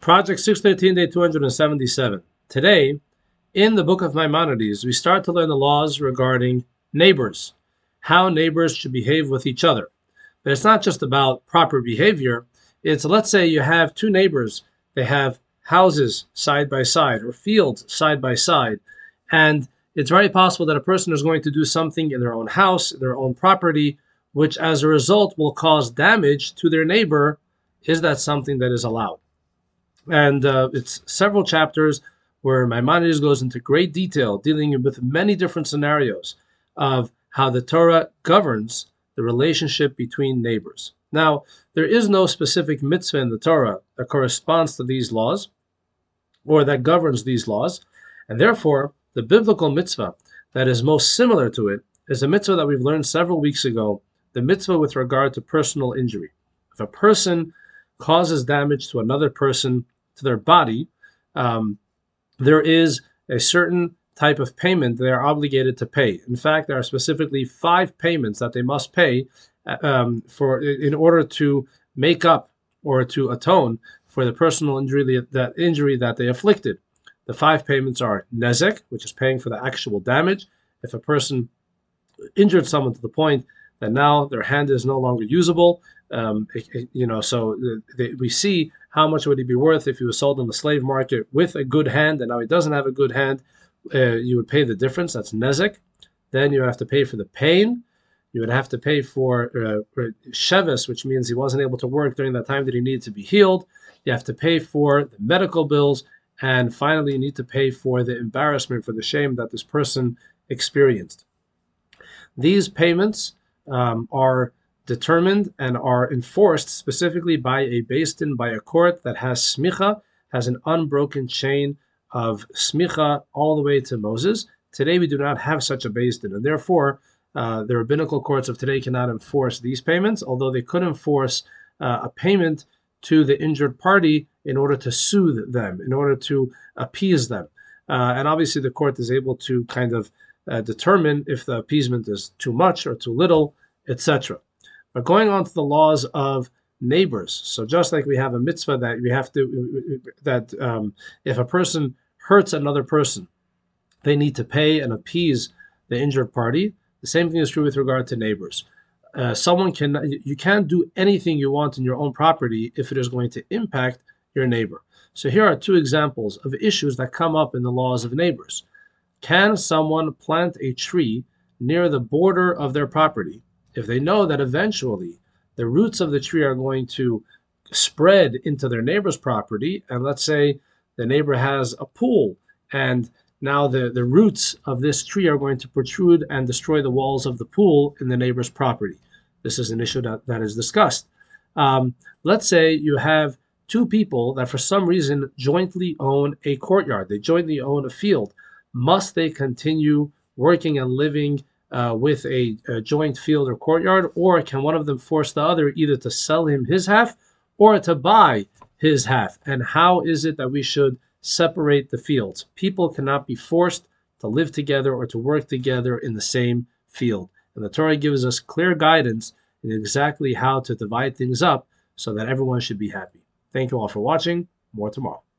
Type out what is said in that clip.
Project 613, day 277. Today, in the book of Maimonides, we start to learn the laws regarding neighbors, how neighbors should behave with each other. But it's not just about proper behavior. It's let's say you have two neighbors, they have houses side by side or fields side by side, and it's very possible that a person is going to do something in their own house, their own property, which as a result will cause damage to their neighbor. Is that something that is allowed? And uh, it's several chapters where Maimonides goes into great detail, dealing with many different scenarios of how the Torah governs the relationship between neighbors. Now, there is no specific mitzvah in the Torah that corresponds to these laws or that governs these laws, and therefore, the biblical mitzvah that is most similar to it is a mitzvah that we've learned several weeks ago the mitzvah with regard to personal injury. If a person causes damage to another person, to their body, um, there is a certain type of payment they are obligated to pay. In fact, there are specifically five payments that they must pay uh, um, for in order to make up or to atone for the personal injury that injury that they afflicted. The five payments are nezek, which is paying for the actual damage. If a person injured someone to the point that now their hand is no longer usable, um, you know, so they, we see how much would he be worth if he was sold on the slave market with a good hand, and now he doesn't have a good hand. Uh, you would pay the difference. That's nezek. Then you have to pay for the pain. You would have to pay for uh, shevis, which means he wasn't able to work during that time that he needed to be healed. You have to pay for the medical bills and finally, you need to pay for the embarrassment, for the shame that this person experienced. These payments um, are determined and are enforced specifically by a beis din, by a court that has smicha, has an unbroken chain of smicha all the way to Moses. Today, we do not have such a beis din, and therefore, uh, the rabbinical courts of today cannot enforce these payments, although they could enforce uh, a payment to the injured party in order to soothe them, in order to appease them. Uh, and obviously, the court is able to kind of uh, determine if the appeasement is too much or too little, etc. But going on to the laws of neighbors, so just like we have a mitzvah that we have to that um, if a person hurts another person, they need to pay and appease the injured party. The same thing is true with regard to neighbors uh, someone can you can't do anything you want in your own property if it is going to impact your neighbor. So here are two examples of issues that come up in the laws of neighbors. Can someone plant a tree near the border of their property if they know that eventually the roots of the tree are going to spread into their neighbor's property and let's say the neighbor has a pool and now the, the roots of this tree are going to protrude and destroy the walls of the pool in the neighbor's property. This is an issue that, that is discussed. Um, let's say you have two people that for some reason jointly own a courtyard, they jointly own a field. Must they continue working and living uh, with a, a joint field or courtyard, or can one of them force the other either to sell him his half or to buy his half? And how is it that we should separate the fields. People cannot be forced to live together or to work together in the same field. And the Torah gives us clear guidance in exactly how to divide things up so that everyone should be happy. Thank you all for watching. More tomorrow.